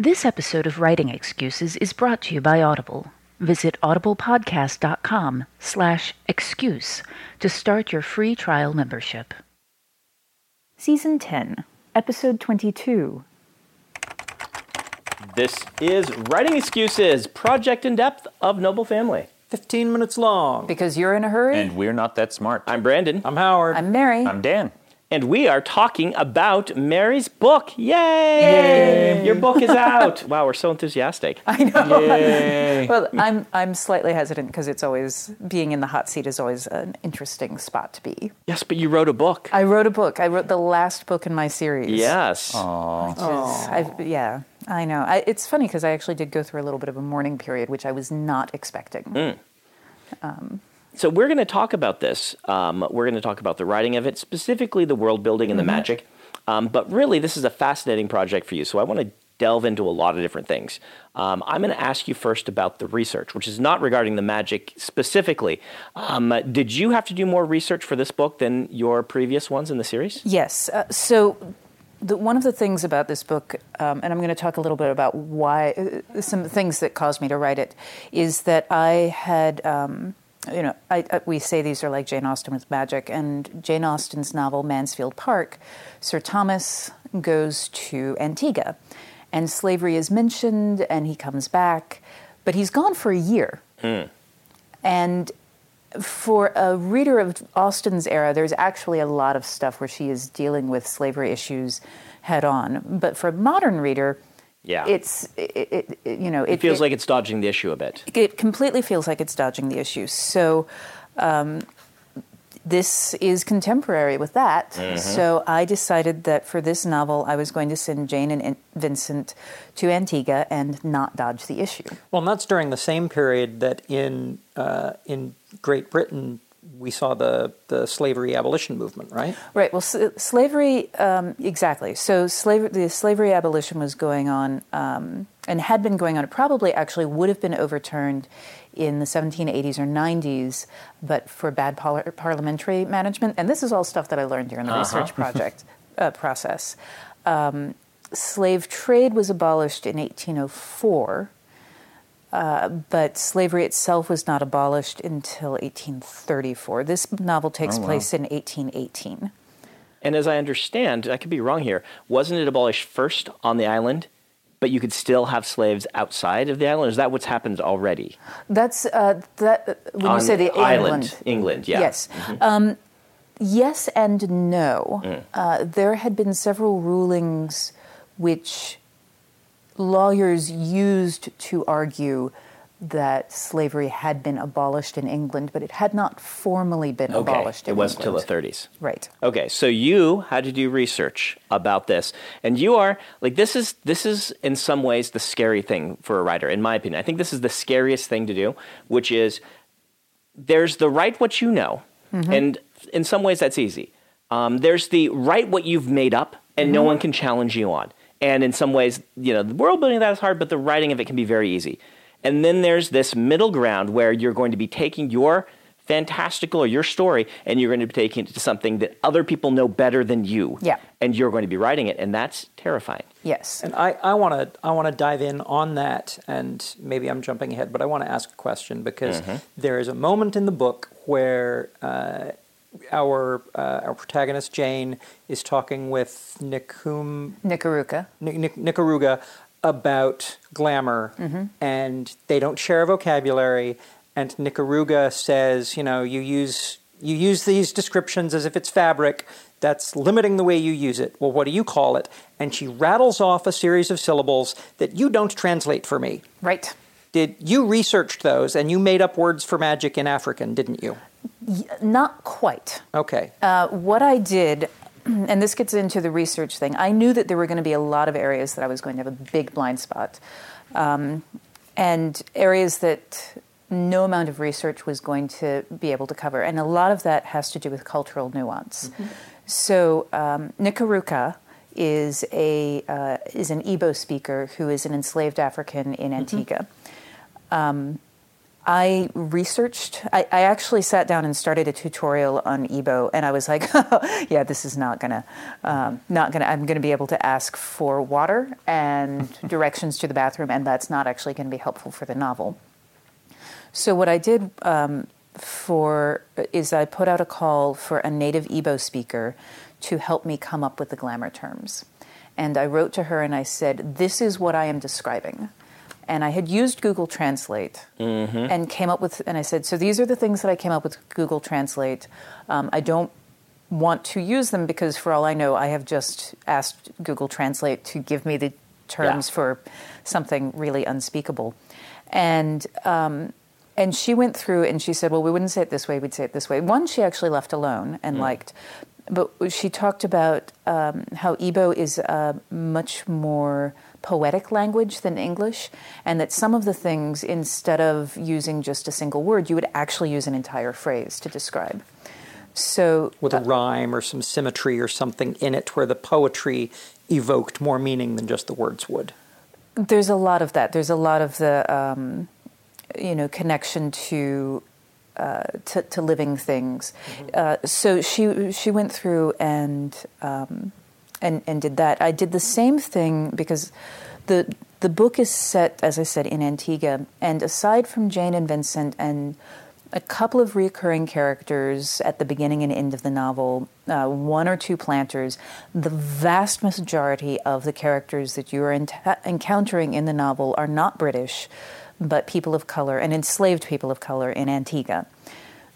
This episode of Writing Excuses is brought to you by Audible. Visit audiblepodcast.com slash excuse to start your free trial membership. Season 10, Episode 22. This is Writing Excuses, Project in Depth of Noble Family. 15 minutes long. Because you're in a hurry? And we're not that smart. I'm Brandon, I'm Howard. I'm Mary. I'm Dan. And we are talking about Mary's book. Yay! Your book is out. wow, we're so enthusiastic. I know. Yay. Well, I'm I'm slightly hesitant because it's always being in the hot seat is always an interesting spot to be. Yes, but you wrote a book. I wrote a book. I wrote the last book in my series. Yes. Which is, I've, yeah, I know. I, it's funny because I actually did go through a little bit of a mourning period, which I was not expecting. Mm. Um, So we're going to talk about this. Um, we're going to talk about the writing of it, specifically the world building and the magic. Um, but really, this is a fascinating project for you. So I want to delve into a lot of different things. Um, I'm going to ask you first about the research, which is not regarding the magic specifically. Um, did you have to do more research for this book than your previous ones in the series? Yes. Uh, so, the, one of the things about this book, um, and I'm going to talk a little bit about why, uh, some things that caused me to write it, is that I had, um, you know, I, I, we say these are like Jane Austen with magic, and Jane Austen's novel Mansfield Park, Sir Thomas goes to Antigua, and slavery is mentioned, and he comes back, but he's gone for a year. Hmm. And for a reader of Austen's era, there's actually a lot of stuff where she is dealing with slavery issues head on. But for a modern reader, Yeah. it's it, it, it- you know It feels like it's dodging the issue a bit. it completely feels like it's dodging the issue. So. Um, this is contemporary with that. So I decided that for this novel, I was going to send Jane and Vincent to Antigua and not dodge the issue. well, and that's during the same period that in uh, in Great Britain we saw the the slavery abolition movement, right? Right. Well, s- slavery, um, exactly. So, slavery, the slavery abolition was going on um, and had been going on. It probably actually would have been overturned in the 1780s or 90s, but for bad par- parliamentary management. And this is all stuff that I learned during the research project uh, process. Um, slave trade was abolished in 1804. Uh, but slavery itself was not abolished until 1834. This novel takes place in 1818. And as I understand, I could be wrong here, wasn't it abolished first on the island, but you could still have slaves outside of the island? Is that what's happened already? That's uh, that. When on you say the island, England, yeah. Yes. Um, yes and no. Mm. Uh, there had been several rulings which lawyers used to argue that slavery had been abolished in England, but it had not formally been Okay, abolished in it wasn't until the 30s. Right. Okay, so you had to do research about this, and you are like this is this is in some ways the scary thing for a writer, in my opinion. I think this is the scariest thing to do, which is there's the write what you know, and in some ways that's easy. Um, there's the write what you've made up, and no one can challenge you on. And in some ways, you know, the world building of that is hard, but the writing of it can be very easy. And then there's this middle ground where you're going to be taking your fantastical or your story and you're going to be taking it to something that other people know better than you. Yeah. And you're going to be writing it, and that's terrifying. Yes. And I I want to I want to dive in on that, and maybe I'm jumping ahead, but I want to ask a question because there is a moment in the book where. Uh, our uh, our protagonist Jane is talking with Nikum Nikaruka. Nic- Nic- Nicaruga about glamour, and they don't share a vocabulary. And Nicaruga says, you know, you use you use these descriptions as if it's fabric. That's limiting the way you use it. Well, what do you call it? And she rattles off a series of syllables that you don't translate for me. Right. Did you researched those and you made up words for magic in African, didn't you? Not quite. Okay. Uh, what I did, and this gets into the research thing, I knew that there were going to be a lot of areas that I was going to have a big blind spot, um, and areas that no amount of research was going to be able to cover. And a lot of that has to do with cultural nuance. So, um, Nikaruka is a uh, is an Igbo speaker who is an enslaved African in Antigua I researched. I, I, actually sat down and started a tutorial on Igbo, and I was like, "Yeah, this is not gonna, um, not gonna. I'm gonna be able to ask for water and directions to the bathroom, and that's not actually to be helpful for the novel." So what I did um, for is I put out a call for a native Igbo speaker to help me come up with the glamour terms, and I wrote to her and I said, "This is what I am describing." And I had used Google Translate mm-hmm. and came up with, and I said, so these are the things that I came up with Google Translate. Um, I don't want to use them because, for all I know, I have just asked Google Translate to give me the terms yeah. for something really unspeakable, and. Um, and she went through and she said, Well, we wouldn't say it this way, we'd say it this way. One, she actually left alone and mm. liked, but she talked about um, how Igbo is uh, much more poetic language than English, and that some of the things, instead of using just a single word, you would actually use an entire phrase to describe. So, with a uh, rhyme or some symmetry or something in it where the poetry evoked more meaning than just the words would. There's a lot of that. There's a lot of the, um, you know, connection to uh, to, to, living things. Mm-hmm. Uh, so she she went through and um, and and did that. I did the same thing because the the book is set, as I said, in Antigua, and aside from Jane and Vincent and a couple of recurring characters at the beginning and end of the novel, uh, one or two planters, the vast majority of the characters that you are in- encountering in the novel are not British, but people of color and enslaved people of color in Antigua.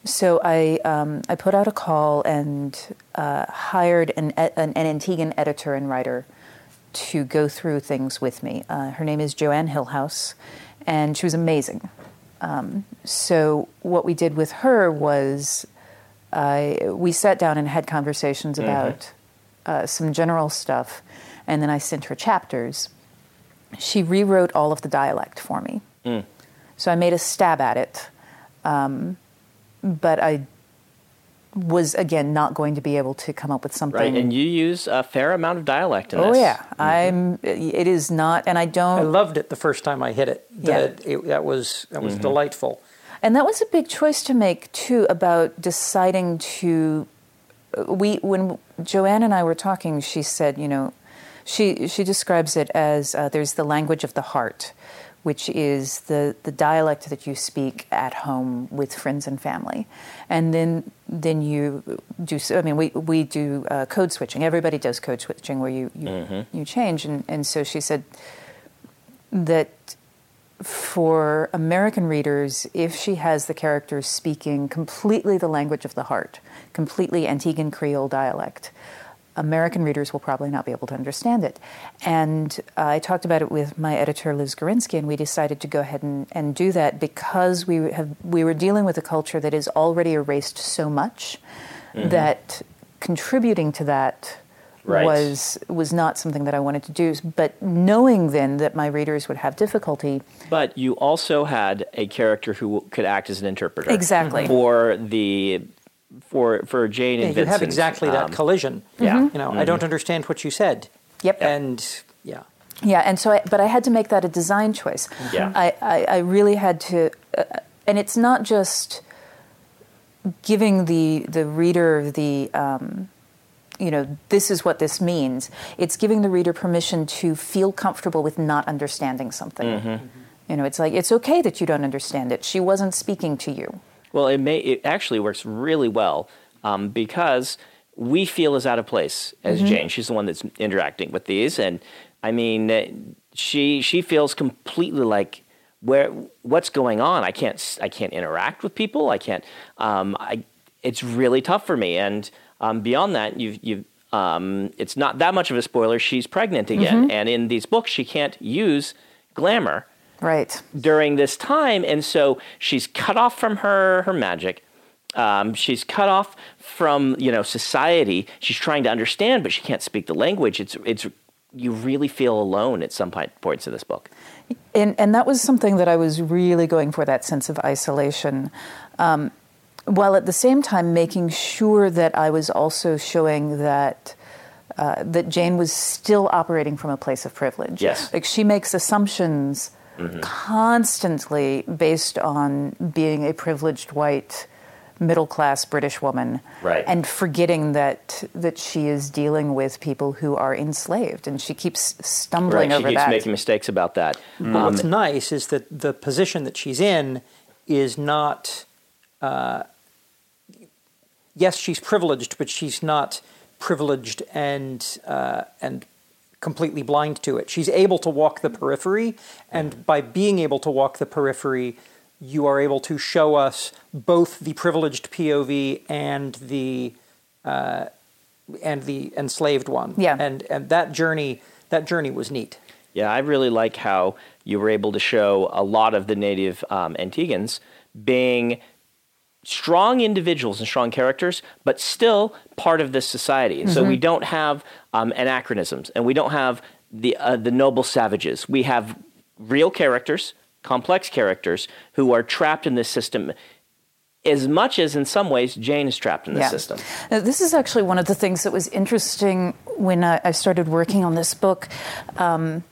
So I um, I put out a call and uh, hired an, an, an Antiguan editor and writer to go through things with me. Uh, her name is Joanne Hillhouse, and she was amazing. Um, so what we did with her was uh, we sat down and had conversations mm-hmm. about uh, some general stuff, and then I sent her chapters. She rewrote all of the dialect for me. Mm. So I made a stab at it. Um, but I was again not going to be able to come up with something. Right, and you use a fair amount of dialect in oh, this. yeah, mm-hmm. I'm. It is not, and I don't. I loved it the first time I hit it. That yeah. it, that was that was mm-hmm. delightful. And that was a big choice to make too about deciding to. We when Joanne and I were talking, she said, you know, she she describes it as uh, there's the language of the heart which is the, the dialect that you speak at home with friends and family. And then then you do, I mean, we, we do uh, code switching. Everybody does code switching where you, you, mm-hmm. you change. And, and so she said that for American readers, if she has the characters speaking completely the language of the heart, completely Antiguan Creole dialect, American readers will probably not be able to understand it. And uh, I talked about it with my editor, Liz Gorinsky, and we decided to go ahead and, and do that because we, have, we were dealing with a culture that is already erased so much mm-hmm. that contributing to that right. was was not something that I wanted to do. But knowing then that my readers would have difficulty. But you also had a character who could act as an interpreter. Exactly. For the for for Jane and yeah, you have exactly that um, collision. Yeah, you know, mm-hmm. I don't understand what you said. Yep, and yeah, yeah, and so, I, but I had to make that a design choice. Yeah, I, I, I really had to, uh, and it's not just giving the the reader the. Um, you know, this is what this means. It's giving the reader permission to feel comfortable with not understanding something. Mm-hmm. You know, it's like it's okay that you don't understand it. She wasn't speaking to you. Well, it may it actually works really well um, because we feel as out of place as mm-hmm. Jane. She's the one that's interacting with these, and I mean, she she feels completely like where what's going on. I can't I can't interact with people. I can't. Um, I it's really tough for me. And um, beyond that, you you um, it's not that much of a spoiler. She's pregnant again, mm-hmm. and in these books, she can't use glamour right. during this time and so she's cut off from her her magic. Um, she's cut off from you know society. She's trying to understand but she can't speak the language. It's it's you really feel alone at some points in this book. And and that was something that i was really going for that sense of isolation um, while at the same time making sure that i was also showing that uh, that Jane was still operating from a place of privilege. Yes. Like she makes assumptions constantly based on being a privileged white middle class British woman, Right. and forgetting that that she is dealing with people who are enslaved, and she keeps stumbling Right. She over keeps that. making mistakes about that. But what's nice is that the position that she's in is not. Uh, yes, she's privileged, but she's not privileged and uh, and completely blind to it. She's able to walk the periphery, and by being able to walk the periphery, you are able to show us both the privileged POV and the uh, and the enslaved one. Yeah. and and that journey that journey was neat. Yeah, I really like how you were able to show a lot of the native um, Antiguans being strong individuals and strong characters, but still part of this society. So we don't have um, anachronisms, and we don't have the uh, the noble savages. We have real characters, complex characters who are trapped in this system. As much as, in some ways, Jane is trapped in this Yeah. system. Now, this is actually one of the things that was interesting when I, I started working on this book, um,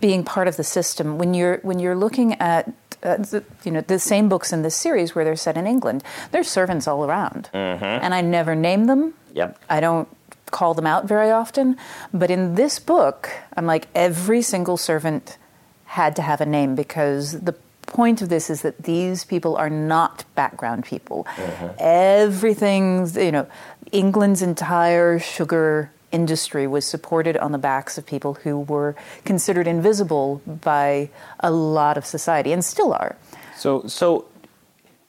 being part of the system. When you're when you're looking at uh, the, you know the same books in this series where they're set in England, there's servants all around, and I never name them. Yep. I don't call them out very often, but in this book, I'm like every single servant had to have a name because the point of this is that these people are not background people. Everything's you know, England's entire sugar industry was supported on the backs of people who were considered invisible by a lot of society and still are. So, so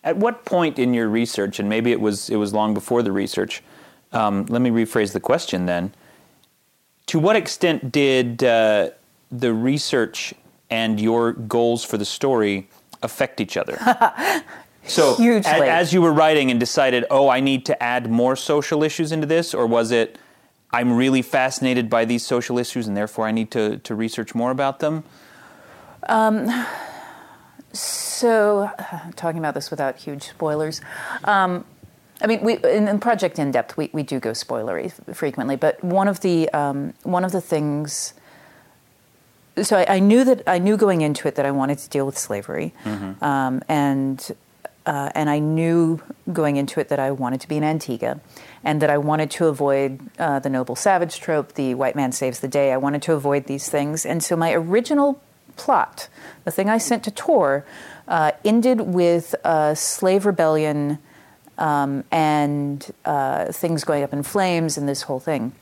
at what point in your research, and maybe it was it was long before the research. Um, let me rephrase the question then. To what extent did uh, the research and your goals for the story affect each other? so, a- as you were writing and decided, oh, I need to add more social issues into this, or was it, I'm really fascinated by these social issues and therefore I need to, to research more about them? Um, So, talking about this without huge spoilers, um, I mean, we in, in Project In Depth we, we do go spoilery f- frequently, but one of the um, one of the things. So I, I knew that I knew going into it that I wanted to deal with slavery, um, and uh, and I knew going into it that I wanted to be an Antigua, and that I wanted to avoid uh, the noble savage trope, the white man saves the day. I wanted to avoid these things, and so my original plot, the thing I sent to Tor, uh, ended with a slave rebellion um, and uh, things going up in flames and this whole thing,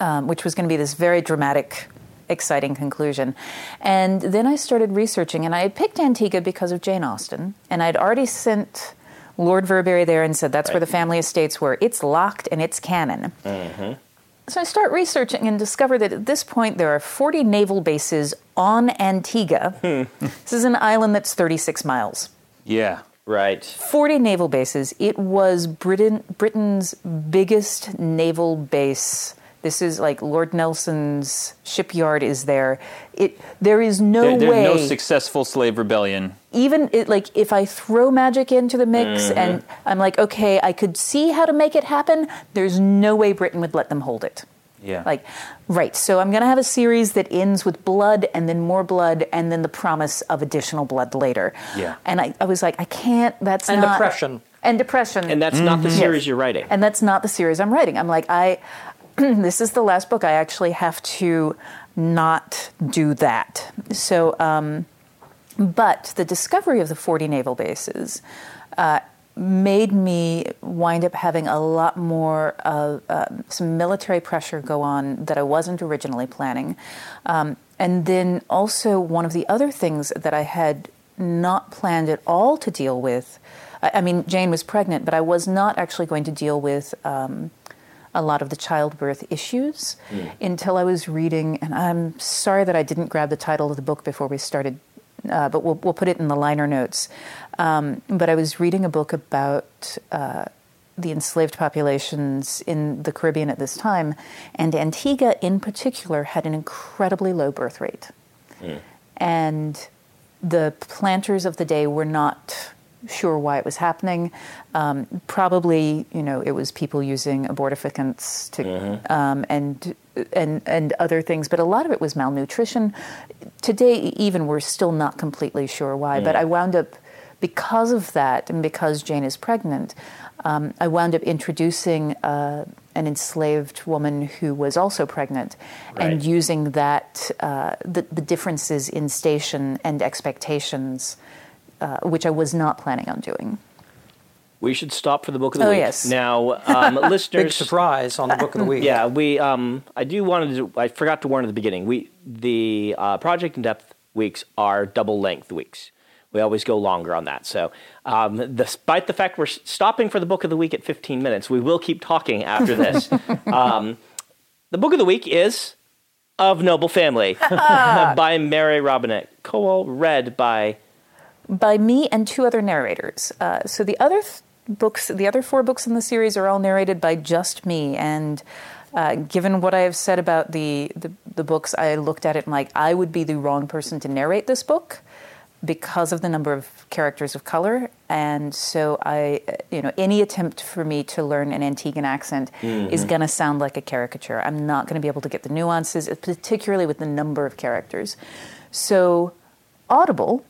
um, which was going to be this very dramatic, exciting conclusion. And then I started researching, and I had picked Antigua because of Jane Austen, and I'd already sent Lord Verbury there and said that's where the family estates were. It's locked and it's canon. Mm-hmm. So I start researching and discover that at this point there are 40 naval bases on Antigua. this is an island that's 36 miles. Yeah. Right. 40 naval bases. It was Britain, Britain's biggest naval base. This is like Lord Nelson's shipyard is there. It there is no There- there's way no successful slave rebellion. even it, like if I throw magic into the mix mm-hmm. and I'm like, okay, I could see how to make it happen. There's no way Britain would let them hold it. Yeah. Like, right. So I'm going to have a series that ends with blood and then more blood and then the promise of additional blood later. Yeah. And I, I was like, I can't. That's And not And depression. And depression. And that's not the mm-hmm. series you're writing. And that's not the series I'm writing. I'm like, I, this is the last book. I actually have to not do that. So, um, but the discovery of the 40 naval bases uh, made me wind up having a lot more of um some military pressure go on that I wasn't originally planning. Um, and then also, one of the other things that I had not planned at all to deal with. I I mean, Jane was pregnant, but I was not actually going to deal with um, a lot of the childbirth issues until I was reading. And I'm sorry that I didn't grab the title of the book before we started, uh, but we'll, we'll put it in the liner notes. Um, but I was reading a book about uh, the enslaved populations in the Caribbean at this time, and Antigua in particular had an incredibly low birth rate. And the planters of the day were not sure why it was happening. Um, probably, you know, it was people using abortificants to, um, and and and other things, but a lot of it was malnutrition. today, even we're still not completely sure why. But I wound up because of that, and because Jane is pregnant. Um, I wound up introducing uh, an enslaved woman who was also pregnant, and using that uh, the, the differences in station and expectations, uh, which I was not planning on doing. We should stop for the book of the Oh, week. yes. Now, um, Big listeners. surprise on the book of the week. Yeah, we. Um, I do wanted to. I forgot to warn at the beginning. We the uh, project in depth weeks are double length weeks. We always go longer on that. So, um, despite the fact we're stopping for the book of the week at 15 minutes, we will keep talking after this. um, the book of the week is of Noble Family by Mary Robinette, co-read by by me and two other narrators. Uh, so the other th- books, the other four books in the series, are all narrated by just me. And uh, given what I have said about the, the the books, I looked at it and like I would be the wrong person to narrate this book because of the number of characters of color. And so I, you know, any attempt for me to learn an Antiguan accent is going to sound like a caricature. I'm not going to be able to get the nuances, particularly with the number of characters. So Audible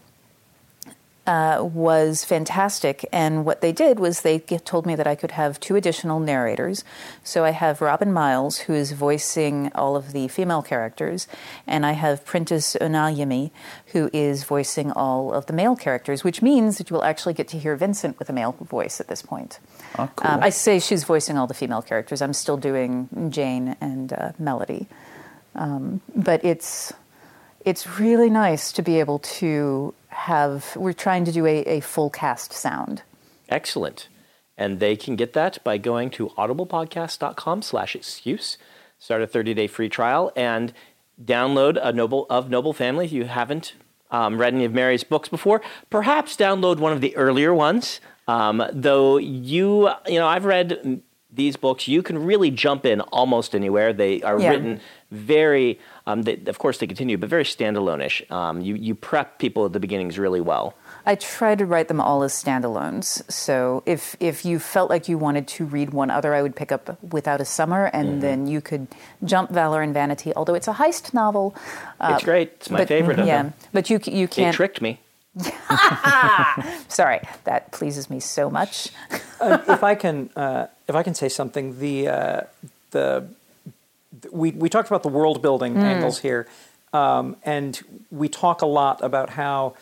uh, was fantastic. And what they did was they told me that I could have two additional narrators. So I have Robin Miles, who is voicing all of the female characters, and I have Prentice Onayemi, who is voicing all of the male characters, which means that you will actually get to hear Vincent with a male voice at this point. Oh, cool. Um, I say she's voicing all the female characters. I'm still doing Jane and uh, Melody. Um, but it's it's really nice to be able to have we're trying to do a, a full cast sound Excellent. And they can get that by going to audiblepodcast.com slash excuse, start a 30-day free trial, and download a Noble of Noble Family if you haven't um, read any of Mary's books before. Perhaps download one of the earlier ones. Um, though you, you know, I've read these books. You can really jump in almost anywhere. They are Yeah. written very, um, they, of course they continue, but very standalone-ish. Um, you, you prep people at the beginnings really well. i try to write them all as standalones so if if you felt like you wanted to read one other i would pick up without a summer and Mm-hmm. then you could jump valor and vanity although it's a heist novel it's great. It's my but, favorite of yeah them. but you you can't tricked me. sorry that pleases me so much if I can, uh, if I can say something, the uh, the we we talked about the world building angles here, um, and we talk a lot about how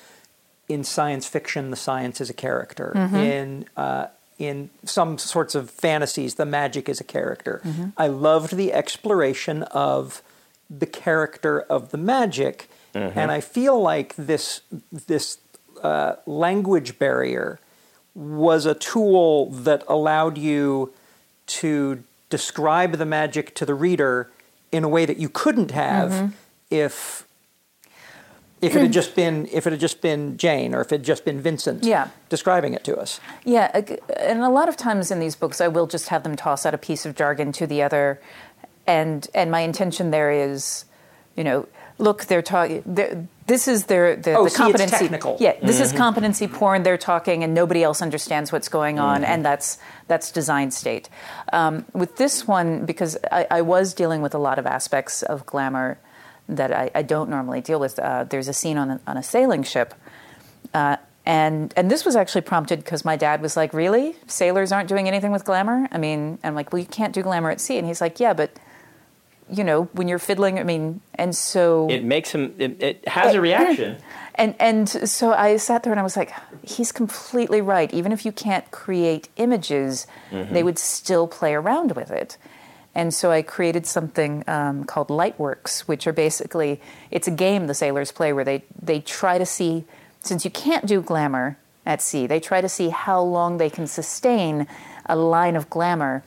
in science fiction the science is a character. In uh, in some sorts of fantasies, the magic is a character. I loved the exploration of the character of the magic, and I feel like this this uh, language barrier was a tool that allowed you to describe the magic to the reader in a way that you couldn't have if if it had just been if it had just been Jane or if it had just been Vincent Yeah. describing it to us. Yeah, and a lot of times in these books, I will just have them toss out a piece of jargon to the other, and and my intention there is, you know, look, they're talking. This is their the, Oh, the see, it's competency. technical. Yeah, this is competency porn. They're talking, and nobody else understands what's going on, and that's that's design state. Um, with this one, because I, I was dealing with a lot of aspects of glamour that I, I don't normally deal with. Uh, there's a scene on a, on a sailing ship. Uh, and and this was actually prompted because my dad was like, "Really, sailors aren't doing anything with glamour?" I mean, I'm like, "Well, you can't do glamour at sea," and he's like, "Yeah, but you know, when you're fiddling, I mean," and so It makes him. It, it has a reaction. and and so I sat there and I was like, he's completely right. Even if you can't create images, they would still play around with it. And so I created something um, called Lightworks, which are basically it's a game the sailors play where they they try to see since you can't do glamour at sea, they try to see how long they can sustain a line of glamour,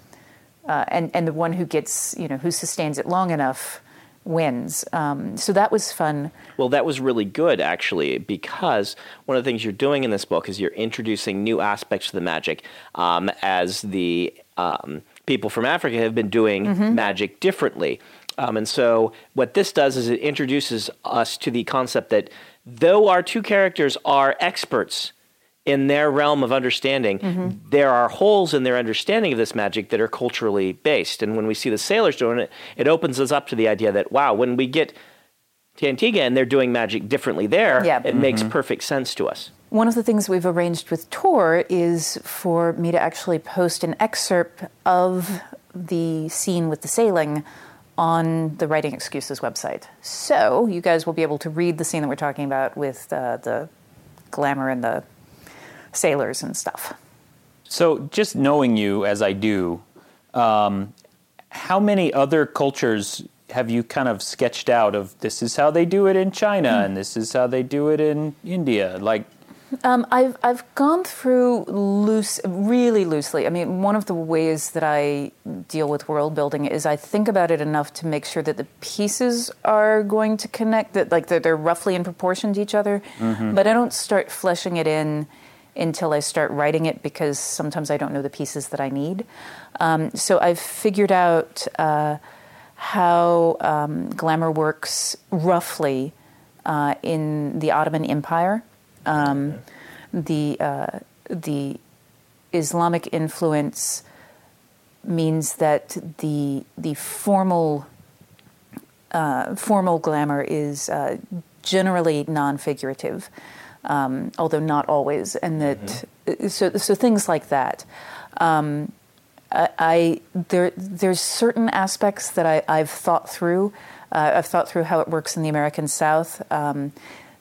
uh, and and the one who gets you know who sustains it long enough wins. Um, so that was fun. Well, that was really good, actually, because one of the things you're doing in this book is you're introducing new aspects to the magic um, as the um, people from Africa have been doing magic differently. Um, and so, what this does is it introduces us to the concept that though our two characters are experts in their realm of understanding, there are holes in their understanding of this magic that are culturally based. And when we see the sailors doing it, it opens us up to the idea that, wow, when we get to Antigua and they're doing magic differently there, Yeah. it makes perfect sense to us. One of the things we've arranged with Tor is for me to actually post an excerpt of the scene with the sailing on the Writing Excuses website. So you guys will be able to read the scene that we're talking about with uh, the glamour and the sailors and stuff. So, just knowing you as I do, um, how many other cultures have you kind of sketched out of this is how they do it in China and this is how they do it in India? Like, Um, I've I've gone through loose, really loosely. I mean, one of the ways that I deal with world building is I think about it enough to make sure that the pieces are going to connect, that like that they're roughly in proportion to each other. But I don't start fleshing it in until I start writing it because sometimes I don't know the pieces that I need. Um, so I've figured out uh, how um, glamour works roughly uh, in the Ottoman Empire. Um, the uh, the Islamic influence means that the the formal uh, formal glamour is uh, generally non-figurative, um, although not always, and that so so things like that. Um, I, I there there's certain aspects that I, I've thought through. Uh, I've thought through how it works in the American South. Um,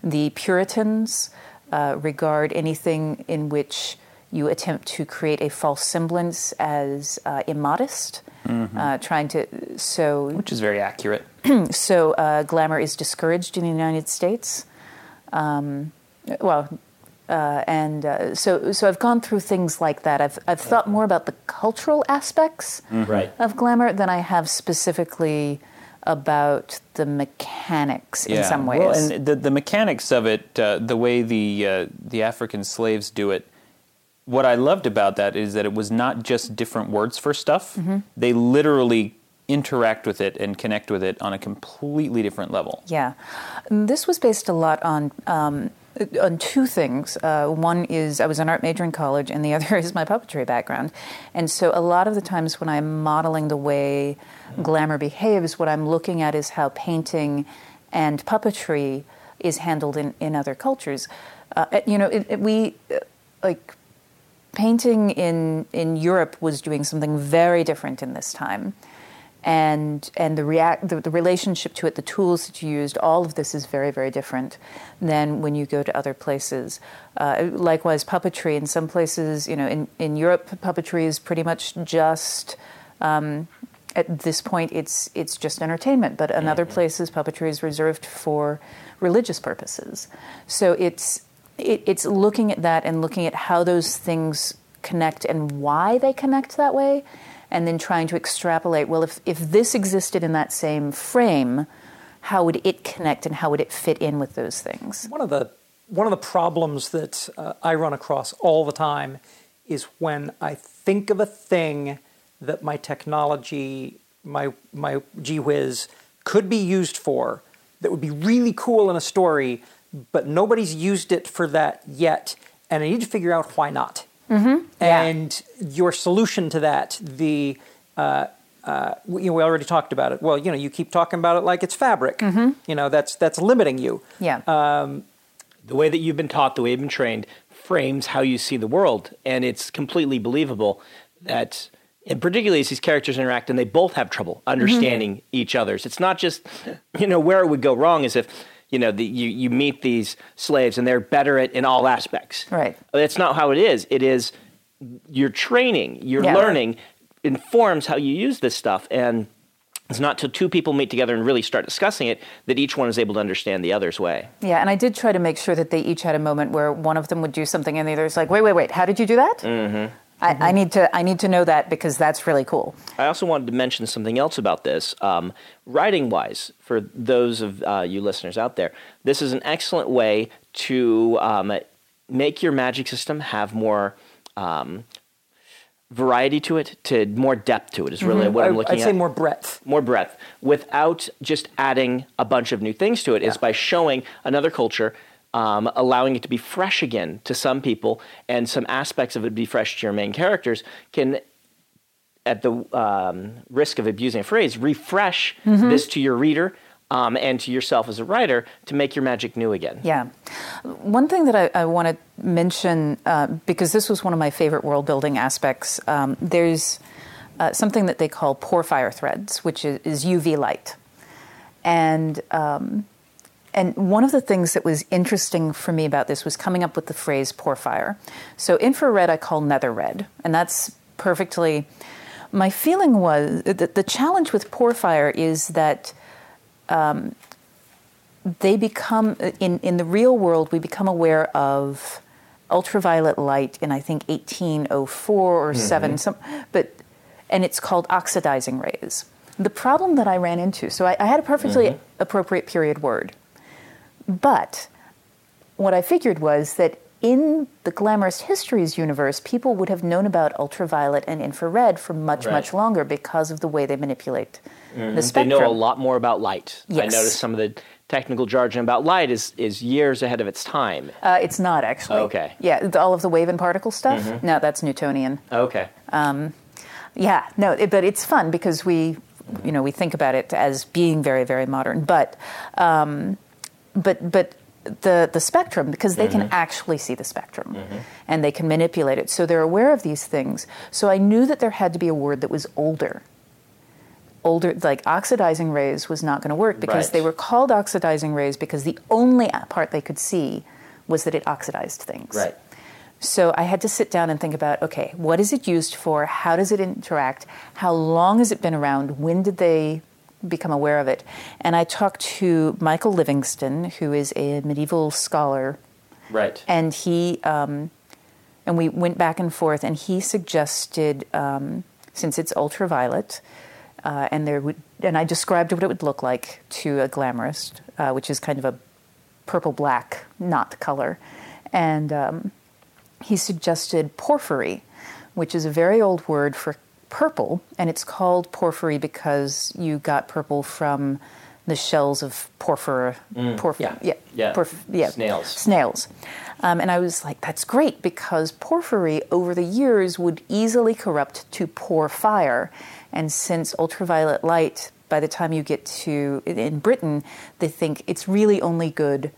the Puritans uh, regard anything in which you attempt to create a false semblance as uh, immodest, uh, trying to so which is very accurate. so uh, glamour is discouraged in the United States. Um, well, uh, and uh, so so I've gone through things like that. I've I've thought more about the cultural aspects Right. of glamour than I have specifically about the mechanics in some ways. Well, and the, the mechanics of it, uh, the way the uh, the African slaves do it, what I loved about that is that it was not just different words for stuff. Mm-hmm. They literally interact with it and connect with it on a completely different level. Yeah, this was based a lot on um, on two things. Uh, one is I was an art major in college, and the other is my puppetry background. And so, a lot of the times when I'm modeling the way glamour behaves, what I'm looking at is how painting and puppetry is handled in, in other cultures. Uh, you know, it, it, we uh, like painting in in Europe was doing something very different in this time, and and the react the, the relationship to it, the tools that you used, all of this is very very different than when you go to other places. Uh, likewise, puppetry in some places, you know, in in Europe, puppetry is pretty much just. Um, at this point, it's it's just entertainment, but in other places, puppetry is reserved for religious purposes. So it's it, it's looking at that and looking at how those things connect and why they connect that way, and then trying to extrapolate. Well, if if this existed in that same frame, how would it connect and how would it fit in with those things? One of the one of the problems that uh, I run across all the time is when I think of a thing that my technology, my my gee whiz, could be used for, that would be really cool in a story, but nobody's used it for that yet, and I need to figure out why not. Mm-hmm. And your solution to that, the uh, uh, we, we already talked about it. Well, you know, you keep talking about it like it's fabric. You know, that's that's limiting you. Yeah. the way that you've been taught, the way you've been trained, frames how you see the world, and it's completely believable that, and particularly as these characters interact, and they both have trouble understanding each other's. It's not just, you know, where it would go wrong is if, you know, the, you you meet these slaves and they're better at in all aspects. Right. That's not how it is. It is your training, your Yeah. learning informs how you use this stuff, and. It's not till two people meet together and really start discussing it that each one is able to understand the other's way. Yeah, and I did try to make sure that they each had a moment where one of them would do something and the other's like, wait, wait, wait, how did you do that? Mm-hmm. I, I need to I need to know that because that's really cool. I also wanted to mention something else about this. Um, writing wise, for those of uh, you listeners out there, this is an excellent way to um, make your magic system have more um, variety to it, to more depth to it, is really what I'm I- looking I'd at say more breadth. more breadth without just adding a bunch of new things to it is Yeah. by showing another culture um, allowing it to be fresh again to some people and some aspects of it be fresh to your main characters can at the um, risk of abusing a phrase refresh this to your reader um, and to yourself as a writer to make your magic new again. Yeah. One thing that I, I want to mention, uh, because this was one of my favorite world building aspects, um, there's uh, something that they call porfire threads, which is, is UV light. And um, and one of the things that was interesting for me about this was coming up with the phrase porfire. So infrared I call nether red, and that's perfectly. My feeling was that the challenge with porfire is that um, they become in in the real world we become aware of ultraviolet light in I think 1804 or mm-hmm. 7 some but and it's called oxidizing rays. The problem that I ran into, so I, I had a perfectly mm-hmm. appropriate period word but what I figured was that in the glamorous histories universe, people would have known about ultraviolet and infrared for much, right. much longer because of the way they manipulate mm-hmm. the spectrum. They know a lot more about light. Yes. I noticed some of the technical jargon about light is, is years ahead of its time. Uh, it's not actually. Okay. Yeah, all of the wave and particle stuff. Mm-hmm. No, that's Newtonian. Okay. Um, yeah, no, it, but it's fun because we, you know, we think about it as being very, very modern. But um, but but the the spectrum because they mm-hmm. can actually see the spectrum mm-hmm. and they can manipulate it. So they're aware of these things. So i knew that there had to be a word that was older. Older like oxidizing rays was not going to work because right. they were called oxidizing rays because the only part they could see was that it oxidized things. Right. So i had to sit down and think about okay what is it used for? How does it interact? How long has it been around? When did they become aware of it. And I talked to Michael Livingston, who is a medieval scholar. Right. And he, um, and we went back and forth, and he suggested, um, since it's ultraviolet, uh, and there would, and I described what it would look like to a glamourist, uh, which is kind of a purple black not color, and um, he suggested porphyry, which is a very old word for purple, and it's called porphyry because you got purple from the shells of porphyr, mm, porphyr yeah, yeah, yeah, porf, yeah, snails, snails. Um, and I was like, that's great because porphyry over the years would easily corrupt to porfire, and since ultraviolet light, by the time you get to in Britain, they think it's really only good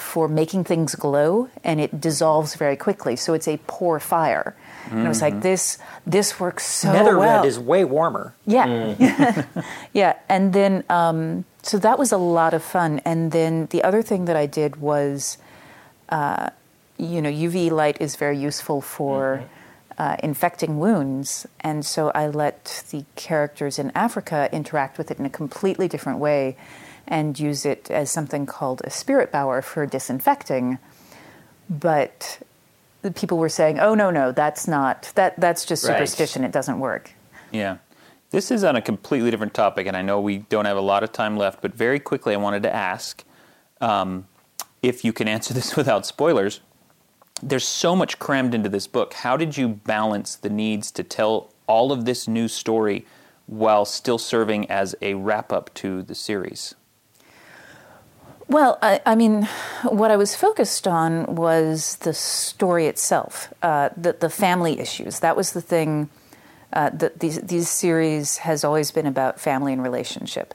for making things glow, and it dissolves very quickly. So it's a porfire. Mm-hmm. And I was like, mm-hmm. this this works so Nether well. red is way warmer. Yeah, mm. yeah. And then um, so that was a lot of fun. And then the other thing that I did was, uh, you know, UV light is very useful for. Mm-hmm. Uh, infecting wounds, and so I let the characters in Africa interact with it in a completely different way, and use it as something called a spirit bower for disinfecting. But people were saying, "Oh no, no, that's not that. That's just superstition. Right. It doesn't work." Yeah. This is on a completely different topic, and I know we don't have a lot of time left, but very quickly I wanted to ask um, if you can answer this without spoilers. There's so much crammed into this book. How did you balance the needs to tell all of this new story while still serving as a wrap up to the series? Well, I, I, mean, what I was focused on was the story itself, uh, the, the family issues. That was the thing. Uh, that these these series has always been about family and relationship,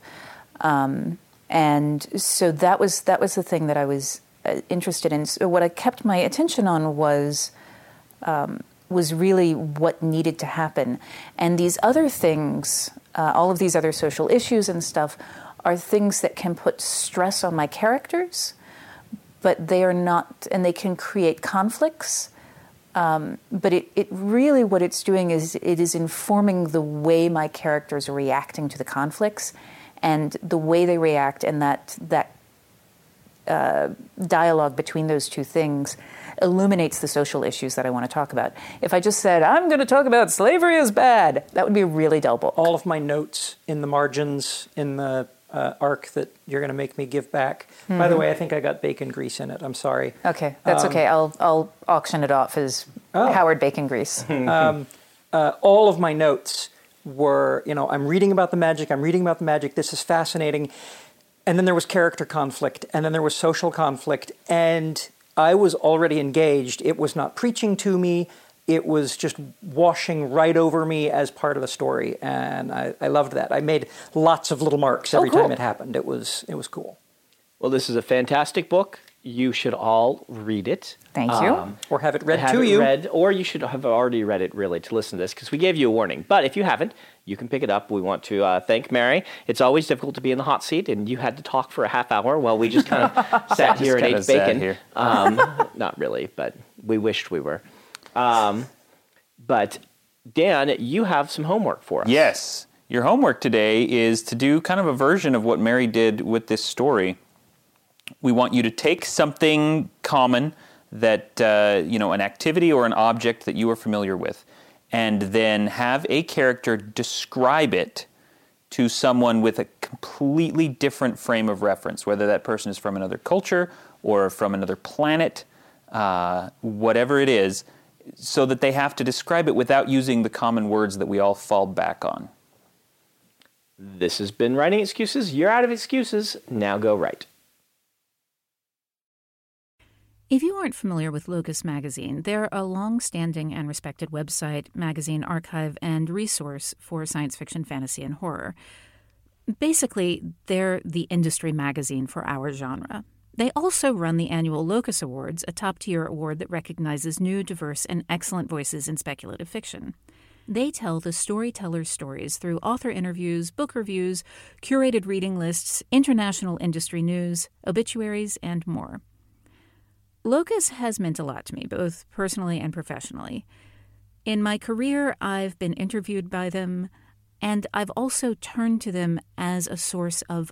um, and so that was that was the thing that I was uh, interested in. So what I kept my attention on was. Um, was really what needed to happen. And these other things, uh, all of these other social issues and stuff, are things that can put stress on my characters, but they are not, and they can create conflicts. Um, but it, it really, what it's doing is it is informing the way my characters are reacting to the conflicts and the way they react, and that, that uh, dialogue between those two things illuminates the social issues that I want to talk about. If I just said, I'm going to talk about slavery is bad, that would be a really dull book. All of my notes in the margins, in the uh, arc that you're going to make me give back. Mm-hmm. By the mm-hmm. way, I think I got bacon grease in it. I'm sorry. Okay, that's um, okay. I'll I'll auction it off as oh. Howard bacon grease. um, uh, all of my notes were, you know, I'm reading about the magic. I'm reading about the magic. This is fascinating. And then there was character conflict, and then there was social conflict, and I was already engaged. It was not preaching to me. It was just washing right over me as part of the story, and I, I loved that. I made lots of little marks every Oh, cool. time it happened. It was it was cool. Well, this is a fantastic book. You should all read it. Thank you. Um, Or have it read have to it you. read, or you should have already read it really to listen to this because we gave you a warning. But if you haven't, you can pick it up. We want to uh, thank Mary. It's always difficult to be in the hot seat, and you had to talk for a half hour while we just kind of sat here and ate bacon. here. Um, not really, but we wished we were. Um, but Dan, you have some homework for us. Yes. Your homework today is to do kind of a version of what Mary did with this story. We want you to take something common that, uh, you know, an activity or an object that you are familiar with, and then have a character describe it to someone with a completely different frame of reference, whether that person is from another culture or from another planet, uh, whatever it is, so that they have to describe it without using the common words that we all fall back on. This has been Writing Excuses. You're out of excuses. Now go write. If you aren't familiar with Locus Magazine, they're a long standing and respected website, magazine archive, and resource for science fiction, fantasy, and horror. Basically, they're the industry magazine for our genre. They also run the annual Locus Awards, a top tier award that recognizes new, diverse, and excellent voices in speculative fiction. They tell the storyteller's stories through author interviews, book reviews, curated reading lists, international industry news, obituaries, and more. Locus has meant a lot to me, both personally and professionally. In my career, I've been interviewed by them, and I've also turned to them as a source of